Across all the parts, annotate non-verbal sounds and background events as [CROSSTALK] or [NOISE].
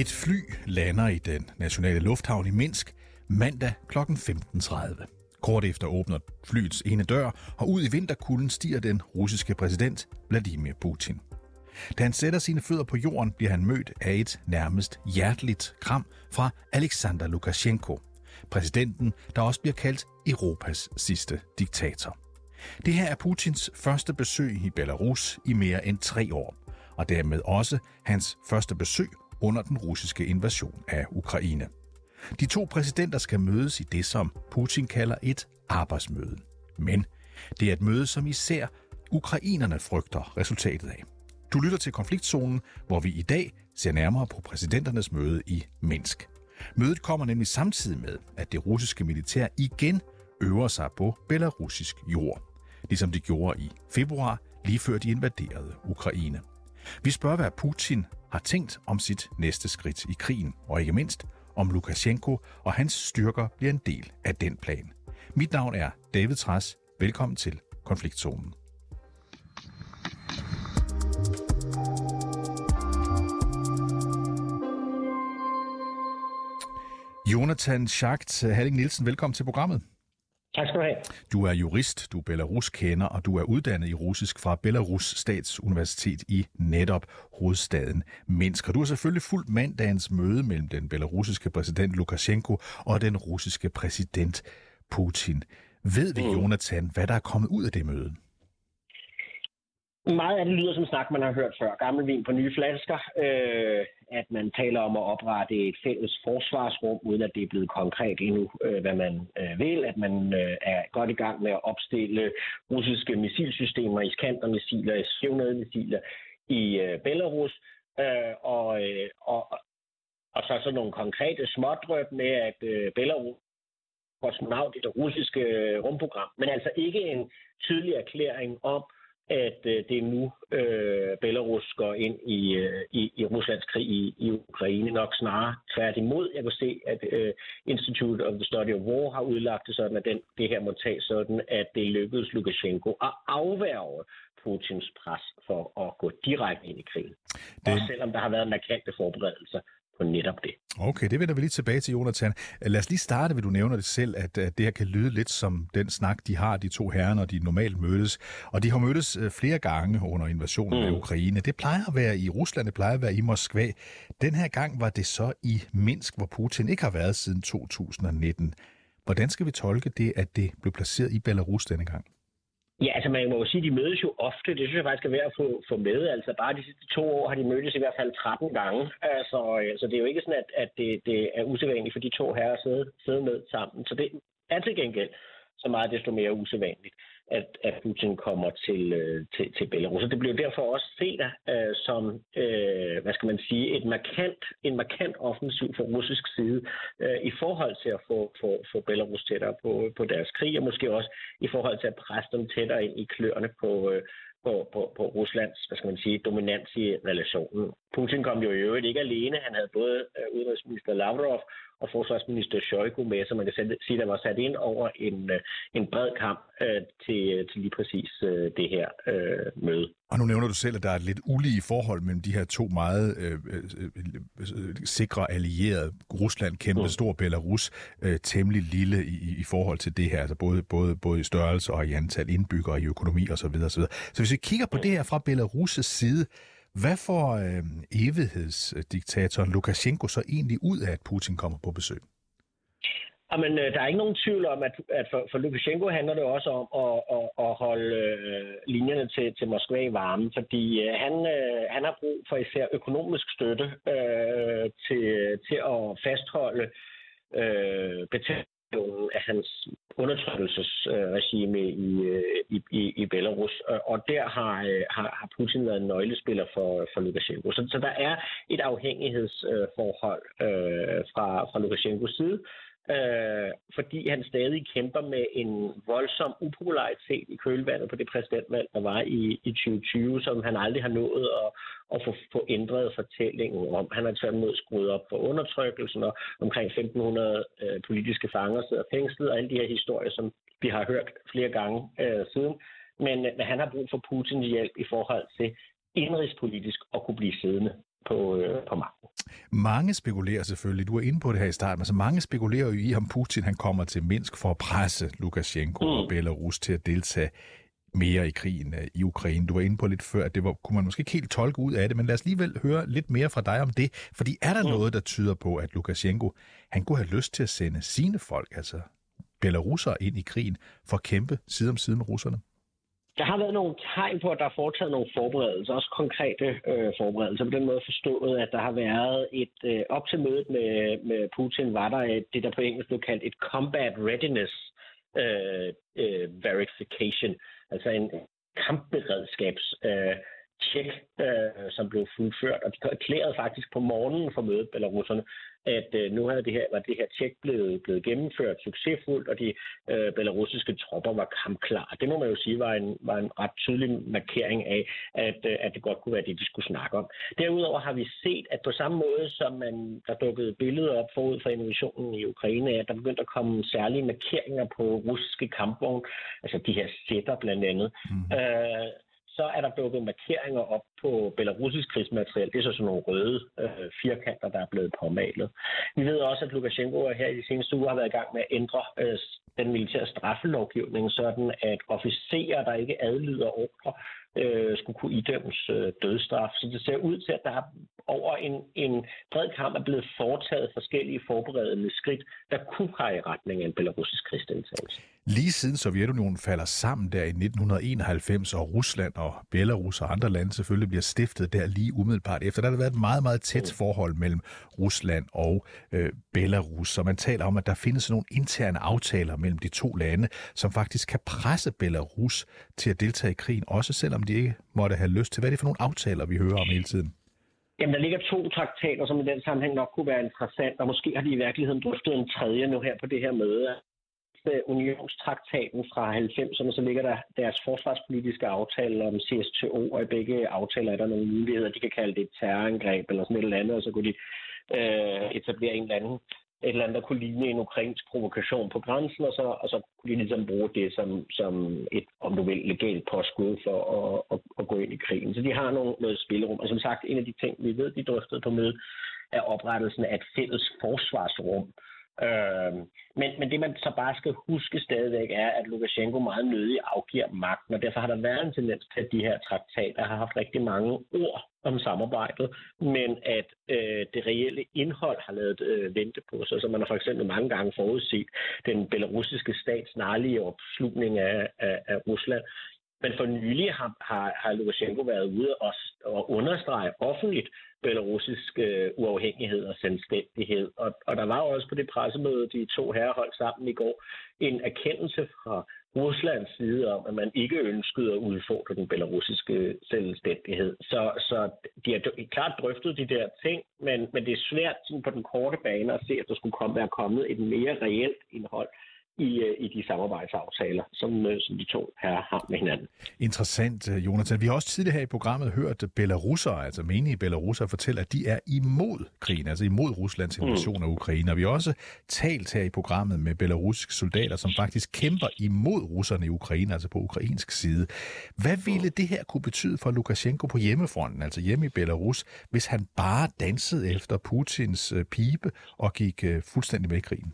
Et fly lander i den nationale lufthavn i Minsk mandag kl. 15.30. Kort efter åbner flyets ene dør, og ud i vinterkulden stiger den russiske præsident Vladimir Putin. Da han sætter sine fødder på jorden, bliver han mødt af et nærmest hjerteligt kram fra Alexander Lukashenko, præsidenten, der også bliver kaldt Europas sidste diktator. Det her er Putins første besøg i Belarus i mere end tre år, og dermed også hans første besøg under den russiske invasion af Ukraine. De to præsidenter skal mødes i det, som Putin kalder et arbejdsmøde. Men det er et møde, som især ukrainerne frygter resultatet af. Du lytter til konfliktzonen, hvor vi i dag ser nærmere på præsidenternes møde i Minsk. Mødet kommer nemlig samtidig med, at det russiske militær igen øver sig på belarusisk jord, ligesom de gjorde i februar, lige før de invaderede Ukraine. Vi spørger, hvad Putin har tænkt om sit næste skridt i krigen, og ikke mindst, om Lukashenko og hans styrker bliver en del af den plan. Mit navn er David Træs. Velkommen til Konfliktzonen. Jonathan Schacht Halling Nielsen, velkommen til programmet. Tak skal du have. Du er jurist, du er Belarus-kender, og du er uddannet i russisk fra Belarus Statsuniversitet i netop hovedstaden Minsk. Og du har selvfølgelig fulgt mandagens møde mellem den belarusiske præsident Lukashenko og den russiske præsident Putin. Ved vi, mm. Jonathan, hvad der er kommet ud af det møde? Meget af det lyder som snak, man har hørt før. Gammel vin på nye flasker. Øh, at man taler om at oprette et fælles forsvarsrum, uden at det er blevet konkret endnu, øh, hvad man øh, vil. At man øh, er godt i gang med at opstille russiske missilsystemer, Iskander-missiler, S-400-missiler i øh, Belarus. Øh, og, øh, og, og så sådan nogle konkrete smådrøb med, at øh, Belarus kosmonaut i det russiske øh, rumprogram, men altså ikke en tydelig erklæring om, at øh, det er nu øh, Belarus går ind i, øh, i, i Ruslands krig i, i Ukraine. Nok snarere tværtimod. Jeg kan se, at øh, Institute of the Study of War har udlagt det sådan, at den, det her må tage sådan, at det lykkedes Lukashenko at afværge Putins pres for at gå direkte ind i krigen. Det... Også selvom der har været markante forberedelser på netop det. Okay, det vender vi lige tilbage til, Jonathan. Lad os lige starte, ved du nævner det selv, at, at det her kan lyde lidt som den snak, de har, de to herrer, når de normalt mødes. Og de har mødtes øh, flere gange under invasionen mm. af Ukraine. Det plejer at være i Rusland, det plejer at være i Moskva. Den her gang var det så i Minsk, hvor Putin ikke har været siden 2019. Hvordan skal vi tolke det, at det blev placeret i Belarus denne gang? Ja, altså man må jo sige, at de mødes jo ofte. Det synes jeg faktisk er værd at få, få med. Altså bare de sidste to år har de mødtes i hvert fald 13 gange. Altså, øh, så det er jo ikke sådan, at, at det, det er usædvanligt for de to herrer at sidde, sidde med sammen. Så det er til gengæld så meget desto mere usædvanligt at, at Putin kommer til, øh, til, til Belarus. Og det bliver derfor også set øh, som, øh, hvad skal man sige, et markant, en markant offensiv fra russisk side øh, i forhold til at få, få, få Belarus tættere på, på deres krig, og måske også i forhold til at presse dem tættere ind i kløerne på, øh, på, på, på Ruslands, hvad skal man sige, dominans i relationen. Putin kom jo i øvrigt ikke alene. Han havde både øh, udenrigsminister Lavrov og forsvarsminister Shoigu med, så man kan sige, der var sat ind over en, øh, en bred kamp øh, til, øh, til lige præcis øh, det her øh, møde. Og nu nævner du selv, at der er et lidt ulige forhold mellem de her to meget øh, øh, øh, sikre allierede. Rusland, kæmpe mm. stor, Belarus, øh, temmelig lille i, i forhold til det her, altså både, både, både i størrelse og i antal indbyggere, i økonomi osv. Så, videre, så, videre. så hvis vi kigger på mm. det her fra Belarus' side, hvad får øh, evighedsdiktatoren Lukashenko så egentlig ud af, at Putin kommer på besøg? Jamen, øh, der er ikke nogen tvivl om, at, at for, for Lukashenko handler det også om at, at, at holde øh, linjerne til, til Moskva i varme, fordi øh, han, øh, han har brug for især økonomisk støtte øh, til, til at fastholde øh, betalingen af hans undertrykkelsesregime i, øh, i, i, i Belarus. Og der har, øh, har, har Putin været en nøglespiller for, for Lukashenko. Så, så der er et afhængighedsforhold øh, fra, fra Lukashenkos side, øh, fordi han stadig kæmper med en voldsom upopularitet i kølvandet på det præsidentvalg, der var i, i 2020, som han aldrig har nået at, at få, få ændret fortællingen om. Han har tværtimod skruet op for undertrykkelsen, og omkring 1500 øh, politiske fanger sidder fængslet, og alle de her historier, som vi har hørt flere gange øh, siden. Men, øh, men han har brug for Putins hjælp i forhold til indrigspolitisk at kunne blive siddende på, øh, på magten. Mange spekulerer selvfølgelig, du er inde på det her i starten, altså mange spekulerer jo i, om Putin han kommer til Minsk for at presse Lukashenko mm. og Belarus til at deltage mere i krigen øh, i Ukraine. Du var inde på lidt før, at det var, kunne man måske ikke helt tolke ud af det, men lad os alligevel høre lidt mere fra dig om det. Fordi er der mm. noget, der tyder på, at Lukashenko han kunne have lyst til at sende sine folk, altså belarusere, ind i krigen for at kæmpe side om side med russerne? Der har været nogle tegn på, at der er foretaget nogle forberedelser, også konkrete øh, forberedelser. På den måde forstået, at der har været et, øh, op til mødet med, med Putin, var der et, det, der på engelsk blev kaldt et combat readiness øh, øh, verification, altså en kampberedskabs øh, tjek, øh, som blev fuldført, og de erklærede faktisk på morgenen for mødet belarusserne, at øh, nu havde det her, var det her tjek blevet, blevet gennemført succesfuldt, og de øh, belarusiske tropper var kampklar. Det må man jo sige var en, var en ret tydelig markering af, at, øh, at det godt kunne være det, de skulle snakke om. Derudover har vi set, at på samme måde som man, der dukkede billeder op forud for invasionen i Ukraine, at der begyndte at komme særlige markeringer på russiske kampvogne, altså de her sætter blandt andet. Mm. Øh, så er der dukket markeringer op på belarusisk krigsmateriel. Det er så sådan nogle røde øh, firkanter, der er blevet påmalet. Vi ved også, at Lukashenko her i de seneste uger har været i gang med at ændre øh, den militære straffelovgivning, sådan at officerer, der ikke adlyder ordre, øh, skulle kunne idømmes øh, dødsstraf. Så det ser ud til, at der er over en, en bred kamp er blevet foretaget forskellige forberedende skridt, der kunne have i retning af en belarusisk krigsdeltagelse. Lige siden Sovjetunionen falder sammen der i 1991, og Rusland og Belarus og andre lande selvfølgelig bliver stiftet der lige umiddelbart efter, der har der været et meget, meget tæt mm. forhold mellem Rusland og øh, Belarus. Så man taler om, at der findes nogle interne aftaler mellem de to lande, som faktisk kan presse Belarus til at deltage i krigen, også selvom de ikke måtte have lyst til. Hvad er det for nogle aftaler, vi hører om hele tiden? Jamen, der ligger to traktater, som i den sammenhæng nok kunne være interessant, og måske har de i virkeligheden drøftet en tredje nu her på det her møde. Øh, unionstraktaten fra 90'erne, så ligger der deres forsvarspolitiske aftale om CSTO, og i begge aftaler er der nogle muligheder. De kan kalde det et terrorangreb eller sådan et eller andet, og så kunne de øh, etablere en eller anden et eller andet, der kunne ligne en ukrainsk provokation på grænsen, og så, og så kunne de ligesom bruge det som, som et, om du vil, legalt påskud for at, at, at gå ind i krigen. Så de har nogle, noget spillerum. Og som sagt, en af de ting, vi ved, de drøftede på mødet, er oprettelsen af et fælles forsvarsrum, Øh, men, men det man så bare skal huske stadigvæk er, at Lukashenko meget nødig afgiver magten, og derfor har der været en tendens til, at de her traktater har haft rigtig mange ord om samarbejdet, men at øh, det reelle indhold har lavet øh, vente på sig. Så man har for eksempel mange gange forudset den belarusiske stats snarlige opslutning af, af, af Rusland. Men for nylig har, har, har Lukashenko været ude og, og understrege offentligt belarusisk øh, uafhængighed og selvstændighed. Og, og der var også på det pressemøde, de to herrer holdt sammen i går, en erkendelse fra Ruslands side om, at man ikke ønskede at udfordre den belarusiske øh, selvstændighed. Så, så de har klart drøftet de der ting, men, men det er svært sådan på den korte bane at se, at der skulle komme, være kommet et mere reelt indhold i, øh, i de samarbejdsaftaler, som, øh, som de to her har med hinanden. Interessant, øh, Jonathan. Vi har også tidligere her i programmet hørt belarusser, altså menige belarusser, fortælle, at de er imod krigen, altså imod Ruslands mm. invasion mm. af Ukraine. Og vi har også talt her i programmet med belarusiske soldater, som faktisk kæmper imod russerne i Ukraine, altså på ukrainsk side. Hvad ville det her kunne betyde for Lukashenko på hjemmefronten, altså hjemme i Belarus, hvis han bare dansede efter Putins pibe og gik fuldstændig med i krigen?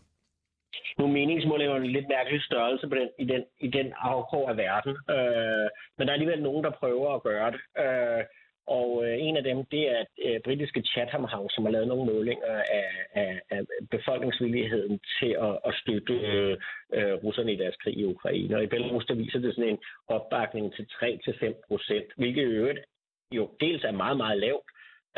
Nogle meningsmålinger er en lidt mærkelig størrelse på den, i den, i den afkrog af verden. Øh, men der er alligevel nogen, der prøver at gøre det. Øh, og øh, en af dem, det er øh, britiske Chatham House, som har lavet nogle målinger af, af, af befolkningsvilligheden til at, at støtte øh, øh, russerne i deres krig i Ukraine. Og i Belarus, der viser det sådan en opbakning til 3-5 procent, hvilket i øvrigt jo dels er meget, meget lavt,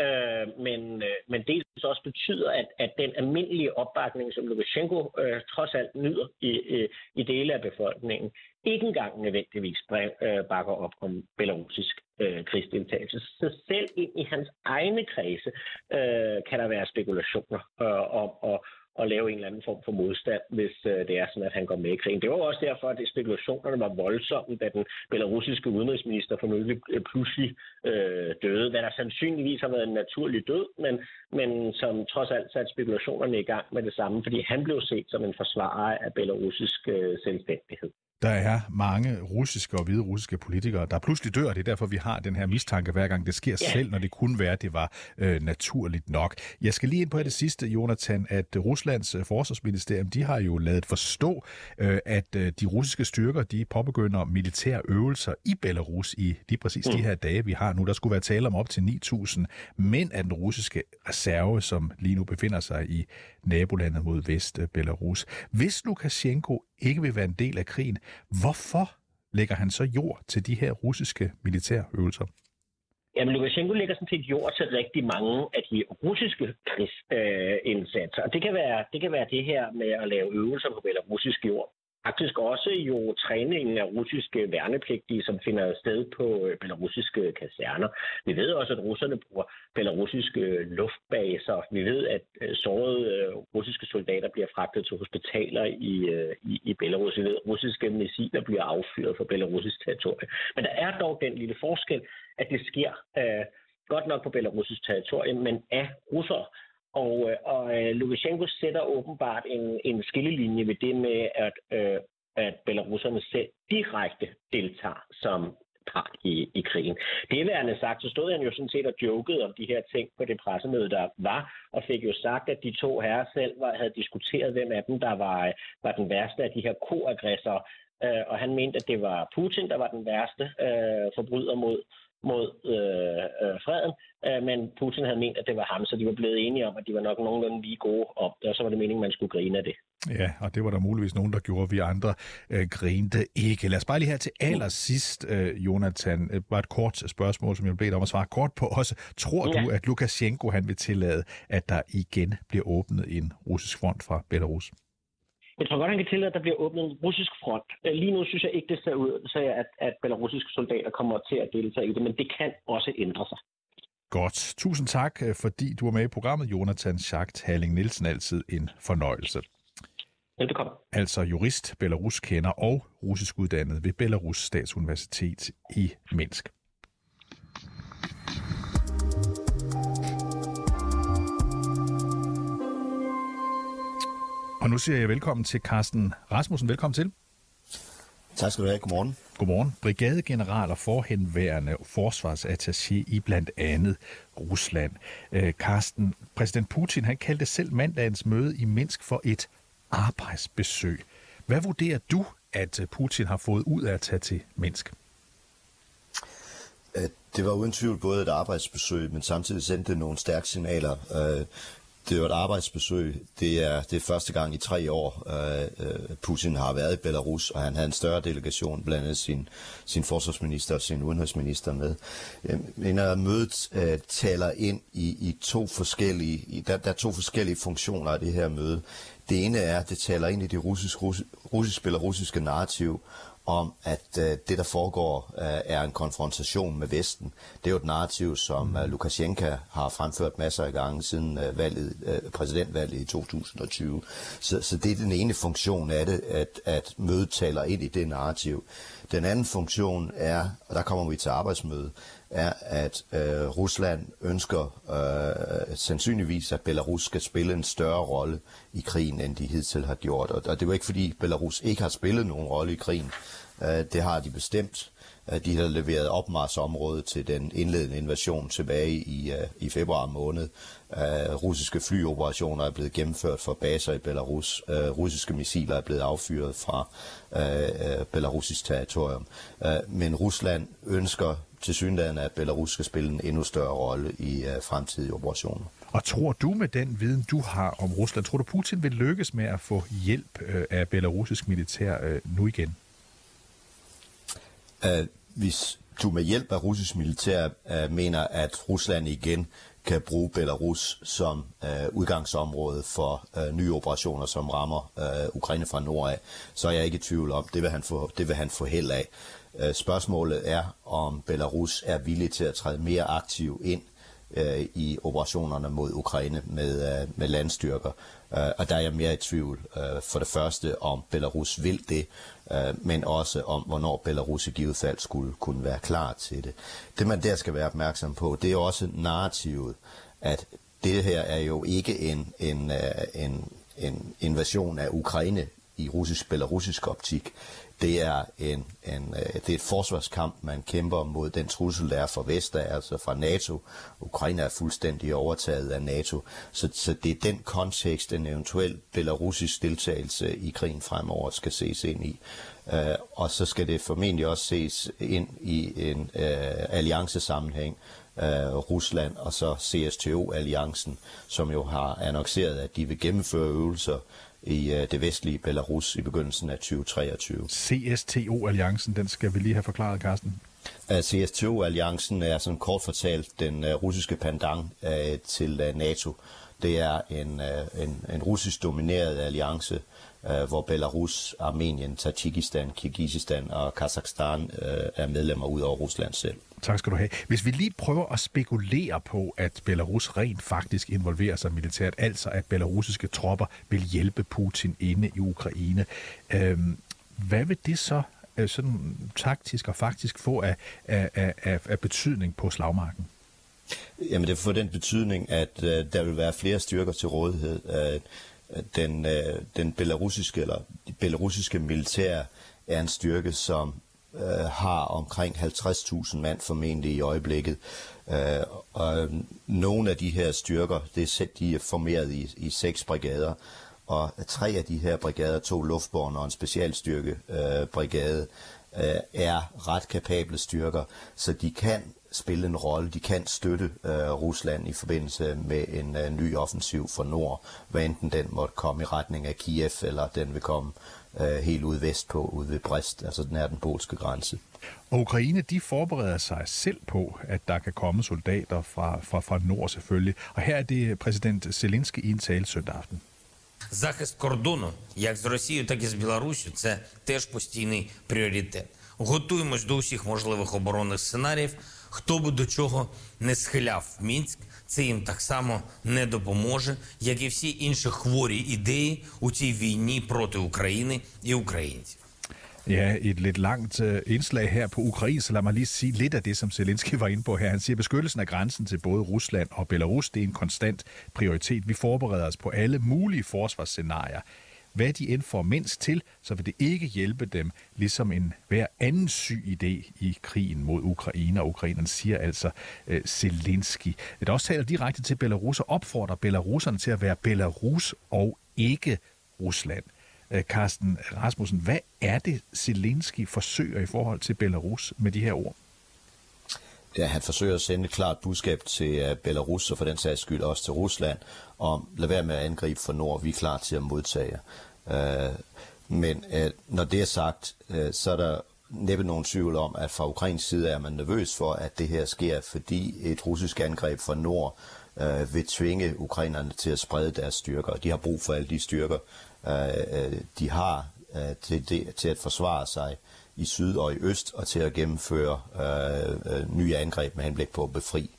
Øh, men, øh, men dels også betyder, at, at den almindelige opbakning, som Lukashenko øh, trods alt nyder i, i, i dele af befolkningen, ikke engang nødvendigvis øh, bakker op om belarusisk øh, krigsdeltagelse. Så selv ind i hans egne kredse øh, kan der være spekulationer øh, om, og, at lave en eller anden form for modstand, hvis øh, det er sådan, at han går med i krigen. Det var også derfor, at spekulationerne var voldsomme, da den belarusiske udenrigsminister for nylig øh, pludselig øh, døde, hvad der sandsynligvis har været en naturlig død, men, men som trods alt satte spekulationerne i gang med det samme, fordi han blev set som en forsvarer af belarusisk øh, selvstændighed. Der er mange russiske og hvide russiske politikere, der pludselig dør. Det er derfor, vi har den her mistanke hver gang det sker ja. selv, når det kunne være, at det var øh, naturligt nok. Jeg skal lige ind på det sidste, Jonathan, at Ruslands øh, forsvarsministerium, de har jo lavet forstå, øh, at øh, de russiske styrker, de påbegynder militære øvelser i Belarus i de præcis mm. de her dage, vi har nu. Der skulle være tale om op til 9.000 mænd af den russiske reserve, som lige nu befinder sig i nabolandet mod vest, øh, Belarus. Hvis Lukashenko ikke vil være en del af krigen, hvorfor lægger han så jord til de her russiske militærøvelser? Jamen, Lukashenko lægger sådan set jord til rigtig mange af de russiske krigsindsatser. Øh, og det kan, være, det kan være det her med at lave øvelser på belarusisk jord faktisk også jo træningen af russiske værnepligtige, som finder sted på øh, belarusiske kaserner. Vi ved også, at russerne bruger belarusiske øh, luftbaser. Vi ved, at øh, sårede russiske soldater bliver fragtet til hospitaler i, i, i Belarus. Vi ved, at russiske missiler bliver affyret fra belarusisk territorie. Men der er dog den lille forskel, at det sker øh, godt nok på belarusisk territorie, men af russere. Og, øh, og øh, Lukashenko sætter åbenbart en, en skillelinje ved det med, at, øh, at belarusserne selv direkte deltager som part i, i krigen. Det værende sagt, så stod han jo sådan set og jokede om de her ting på det pressemøde, der var, og fik jo sagt, at de to herrer selv var, havde diskuteret, hvem af dem, der var, var den værste af de her koaggressorer. Øh, og han mente, at det var Putin, der var den værste øh, forbryder mod, mod øh, øh, freden, øh, men Putin havde ment, at det var ham, så de var blevet enige om, at de var nok nogenlunde lige gode om det, og så var det meningen, man skulle grine af det. Ja, og det var der muligvis nogen, der gjorde, vi andre øh, grinte ikke. Lad os bare lige her til allersidst, øh, Jonathan, øh, bare et kort spørgsmål, som jeg blev om at svare kort på også. Tror ja. du, at Lukashenko han vil tillade, at der igen bliver åbnet en russisk front fra Belarus? Jeg tror godt, han kan tillade, at der bliver åbnet en russisk front. Øh, lige nu synes jeg ikke, det ser ud til, at, at belarusiske soldater kommer til at deltage i det, men det kan også ændre sig. Godt. Tusind tak, øh, fordi du var med i programmet, Jonathan Schacht Halling Nielsen. Altid en fornøjelse. Velbekomme. Altså jurist, Belarus kender og russisk uddannet ved Belarus Statsuniversitet i Minsk. Og nu siger jeg velkommen til Carsten Rasmussen. Velkommen til. Tak skal du have. Godmorgen. Godmorgen. Brigadegeneral og forhenværende forsvarsattaché i blandt andet Rusland. Øh, Carsten, præsident Putin han kaldte selv mandagens møde i Minsk for et arbejdsbesøg. Hvad vurderer du, at Putin har fået ud af at tage til Minsk? Øh, det var uden tvivl både et arbejdsbesøg, men samtidig sendte det nogle stærke signaler det er jo et arbejdsbesøg. Det er, det er første gang i tre år, øh, øh, Putin har været i Belarus, og han havde en større delegation, blandt andet sin, sin forsvarsminister og sin udenrigsminister med. Øhm, men mener, at mødet øh, taler ind i, i to forskellige, i, der, der er to forskellige funktioner af det her møde. Det ene er, at det taler ind i det russisk, russisk, russisk russiske narrativ, om, at øh, det, der foregår, øh, er en konfrontation med Vesten. Det er jo et narrativ, som øh, Lukashenko har fremført masser af gange siden øh, valget, øh, præsidentvalget i 2020. Så, så det er den ene funktion af det, at, at mødet taler ind i det narrativ. Den anden funktion er, og der kommer vi til arbejdsmødet, er, at øh, Rusland ønsker øh, sandsynligvis, at Belarus skal spille en større rolle i krigen, end de hidtil har gjort. Og, og det er jo ikke, fordi Belarus ikke har spillet nogen rolle i krigen. Øh, det har de bestemt. Øh, de har leveret opmarsområdet til den indledende invasion tilbage i, uh, i februar måned. Uh, russiske flyoperationer er blevet gennemført fra baser i Belarus. Uh, russiske missiler er blevet affyret fra uh, belarusisk territorium. Uh, men Rusland ønsker til synligheden, at Belarus skal spille en endnu større rolle i uh, fremtidige operationer. Og tror du med den viden, du har om Rusland, tror du Putin vil lykkes med at få hjælp uh, af belarusisk militær uh, nu igen? Uh, hvis du med hjælp af russisk militær uh, mener, at Rusland igen kan bruge Belarus som uh, udgangsområde for uh, nye operationer, som rammer uh, Ukraine fra nord af, så er jeg ikke i tvivl om, det vil han få, det vil han få held af. Øh, spørgsmålet er, om Belarus er villig til at træde mere aktiv ind øh, i operationerne mod Ukraine med, øh, med landstyrker. Og der er jeg mere i tvivl. For det første, om Belarus vil det, men også om, hvornår Belarus i givet fald skulle kunne være klar til det. Det, man der skal være opmærksom på, det er også narrativet, at det her er jo ikke en, en, en, en invasion af Ukraine i russisk-belarusisk optik, det er, en, en, øh, det er et forsvarskamp, man kæmper mod den trussel, der er fra Vest, altså fra NATO. Ukraine er fuldstændig overtaget af NATO. Så, så det er den kontekst, en eventuel belarusisk deltagelse i krigen fremover skal ses ind i. Øh, og så skal det formentlig også ses ind i en øh, alliancesammenhæng, uh, Rusland og så CSTO-alliancen, som jo har annonceret, at de vil gennemføre øvelser i øh, det vestlige Belarus i begyndelsen af 2023. CSTO-alliancen, den skal vi lige have forklaret, Carsten. CSTO-alliancen er sådan kort fortalt den uh, russiske pendant uh, til uh, NATO. Det er en, uh, en, en russisk domineret alliance, uh, hvor Belarus, Armenien, Tajikistan, Kirgisistan og Kazakhstan uh, er medlemmer ud over Rusland selv. Tak skal du have. Hvis vi lige prøver at spekulere på, at Belarus rent faktisk involverer sig militært, altså at belarusiske tropper vil hjælpe Putin inde i Ukraine, øh, hvad vil det så øh, sådan taktisk og faktisk få af, af, af, af betydning på slagmarken? Jamen det får den betydning, at øh, der vil være flere styrker til rådighed. Øh, den, øh, den belarusiske eller de belarusiske militær er en styrke, som øh, har omkring 50.000 mand formentlig i øjeblikket. Øh, og øh, nogle af de her styrker, det er, de er formeret i, i seks brigader, og tre af de her brigader, to luftborne og en specialstyrke øh, brigade, øh, er ret kapable styrker, så de kan spille en rolle. De kan støtte øh, Rusland i forbindelse med en øh, ny offensiv fra nord, hvad enten den måtte komme i retning af Kiev, eller den vil komme øh, helt ude vestpå, ude ved Brest, altså den er den polske grænse. Og Ukraine, de forbereder sig selv på, at der kan komme soldater fra, fra, fra nord selvfølgelig. Og her er det præsident Zelensky i en tale søndag aften. Захист кордону, як з Росією, так і з Білоруссю, це теж постійний пріоритет. Готуємось до усіх можливих оборонних сценаріїв. Хто би до чого не схиляв Мінськ, це їм так само не допоможе, як і всі інші хворі ідеї у цій війні проти України і українців. Ja, et lidt langt uh, indslag her på Ukraine, så lad mig lige sige lidt af det, som Zelensky var inde på her. Han siger, at beskyttelsen af grænsen til både Rusland og Belarus, det er en konstant prioritet. Vi forbereder os på alle mulige forsvarsscenarier. Hvad de end får mindst til, så vil det ikke hjælpe dem, ligesom en hver anden syg idé i krigen mod Ukraine, og ukrainerne siger altså øh, Zelensky. Det også taler direkte til Belarus og opfordrer belaruserne til at være Belarus og ikke Rusland. Øh, Carsten Rasmussen, hvad er det, Zelensky forsøger i forhold til Belarus med de her ord? Ja, han forsøger at sende et klart budskab til øh, Belarus, og for den sags skyld også til Rusland, om lad være med at angribe for nord, vi er klar til at modtage. Øh, men øh, når det er sagt, øh, så er der næppe nogen tvivl om, at fra Ukrains side er man nervøs for, at det her sker, fordi et russisk angreb fra nord øh, vil tvinge ukrainerne til at sprede deres styrker. De har brug for alle de styrker, øh, de har øh, til, det, til at forsvare sig i syd og i øst, og til at gennemføre øh, øh, nye angreb med henblik på at befri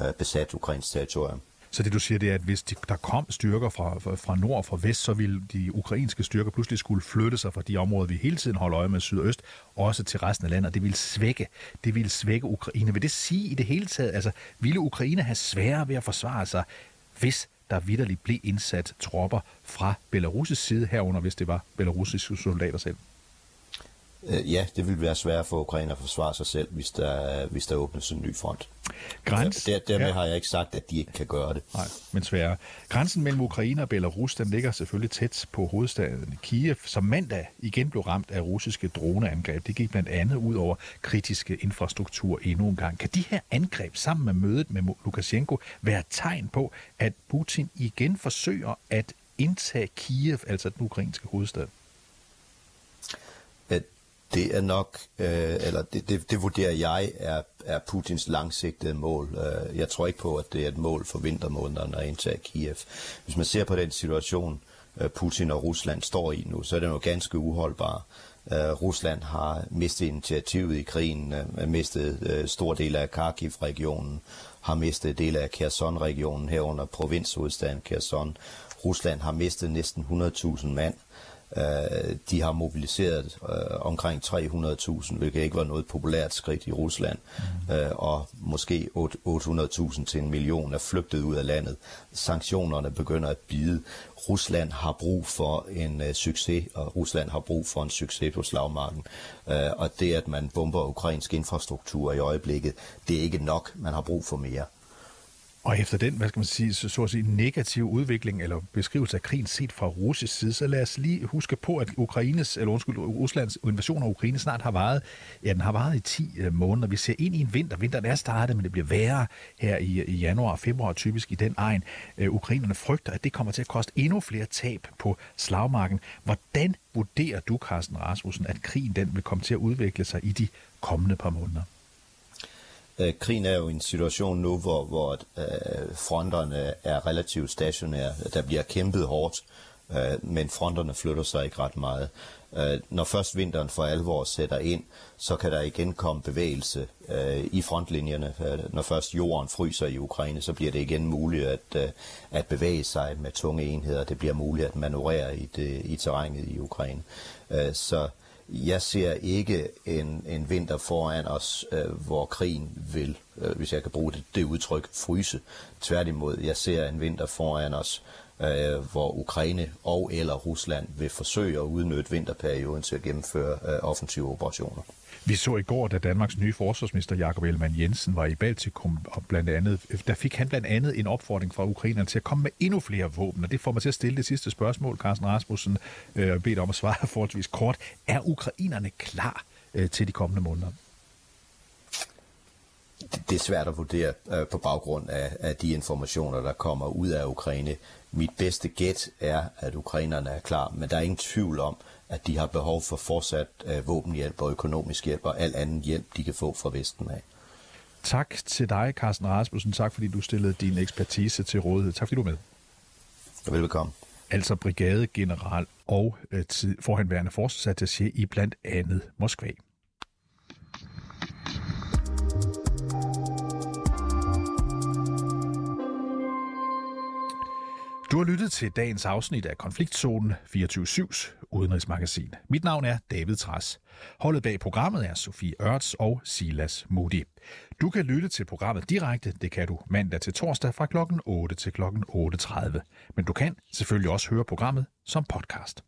øh, besat ukrainsk territorium. Så det du siger, det er, at hvis de, der kom styrker fra, fra nord og fra vest, så ville de ukrainske styrker pludselig skulle flytte sig fra de områder, vi hele tiden holder øje med syd og øst, også til resten af landet, og det ville svække, det ville svække Ukraine. Vil det sige i det hele taget, altså ville Ukraine have sværere ved at forsvare sig, hvis der vidderligt blev indsat tropper fra Belarus' side herunder, hvis det var belarusiske soldater selv? Ja, det vil være svært for Ukraine at forsvare sig selv, hvis der, hvis der åbnes en ny front. Græns, Der, dermed ja. har jeg ikke sagt, at de ikke kan gøre det. Nej, men sværere. Grænsen mellem Ukraine og Belarus, den ligger selvfølgelig tæt på hovedstaden Kiev, som mandag igen blev ramt af russiske droneangreb. Det gik blandt andet ud over kritiske infrastruktur endnu en gang. Kan de her angreb sammen med mødet med Lukashenko være tegn på, at Putin igen forsøger at indtage Kiev, altså den ukrainske hovedstad? Det er nok, øh, eller det, det, det vurderer jeg, er, er Putins langsigtede mål. Øh, jeg tror ikke på, at det er et mål for vintermånederne at indtage Kiev. Hvis man ser på den situation, øh, Putin og Rusland står i nu, så er det jo ganske uholdbart. Øh, Rusland har mistet initiativet i krigen, øh, mistet øh, stor del af Kharkiv-regionen, har mistet del af Kherson-regionen herunder provinshovedstaden Kherson. Rusland har mistet næsten 100.000 mand. Øh, de har mobiliseret øh, omkring 300.000, hvilket ikke var noget populært skridt i Rusland, mm. øh, og måske 800.000 til en million er flygtet ud af landet. Sanktionerne begynder at bide. Rusland har brug for en uh, succes, og Rusland har brug for en succes på slagmarken. Uh, og det, at man bomber ukrainsk infrastruktur i øjeblikket, det er ikke nok. Man har brug for mere. Og efter den, hvad skal man sige, så, så at sige, negativ udvikling eller beskrivelse af krigen set fra russisk side, så lad os lige huske på, at Ukraines, eller undskyld, Ruslands invasion af Ukraine snart har varet, ja, den har varet i 10 øh, måneder. Vi ser ind i en vinter. Vinteren er startet, men det bliver værre her i, i januar og februar, typisk i den egen. Øh, ukrainerne frygter, at det kommer til at koste endnu flere tab på slagmarken. Hvordan vurderer du, Carsten Rasmussen, at krigen den vil komme til at udvikle sig i de kommende par måneder? Øh, krigen er jo en situation nu, hvor, hvor øh, fronterne er relativt stationære. Der bliver kæmpet hårdt, øh, men fronterne flytter sig ikke ret meget. Øh, når først vinteren for alvor sætter ind, så kan der igen komme bevægelse øh, i frontlinjerne. Øh, når først jorden fryser i Ukraine, så bliver det igen muligt at, øh, at bevæge sig med tunge enheder. Det bliver muligt at manøvrere i, det, i terrænet i Ukraine. Øh, så jeg ser ikke en, en vinter foran os, øh, hvor krigen vil, øh, hvis jeg kan bruge det, det udtryk, fryse. Tværtimod, jeg ser en vinter foran os, øh, hvor Ukraine og eller Rusland vil forsøge at udnytte vinterperioden til at gennemføre øh, offensive operationer. Vi så i går, da Danmarks nye forsvarsminister Jakob Ellemann Jensen var i Baltikum, og blandt andet, der fik han blandt andet en opfordring fra ukrainerne til at komme med endnu flere våben, og det får mig til at stille det sidste spørgsmål, Carsten Rasmussen, øh, bedt om at svare [LAUGHS] forholdsvis kort. Er ukrainerne klar øh, til de kommende måneder? Det er svært at vurdere øh, på baggrund af, af de informationer, der kommer ud af Ukraine. Mit bedste gæt er, at ukrainerne er klar, men der er ingen tvivl om, at de har behov for fortsat øh, våbenhjælp og økonomisk hjælp og al anden hjælp, de kan få fra Vesten af. Tak til dig, Carsten Rasmussen. Tak fordi du stillede din ekspertise til rådighed. Tak fordi du er med. Velbekomme. Altså brigadegeneral og øh, forhenværende forsvarsattaché i blandt andet Moskva. Du har lyttet til dagens afsnit af Konfliktzonen 24-7's udenrigsmagasin. Mit navn er David Træs. Holdet bag programmet er Sofie Ørts og Silas Modi. Du kan lytte til programmet direkte. Det kan du mandag til torsdag fra kl. 8 til kl. 8.30. Men du kan selvfølgelig også høre programmet som podcast.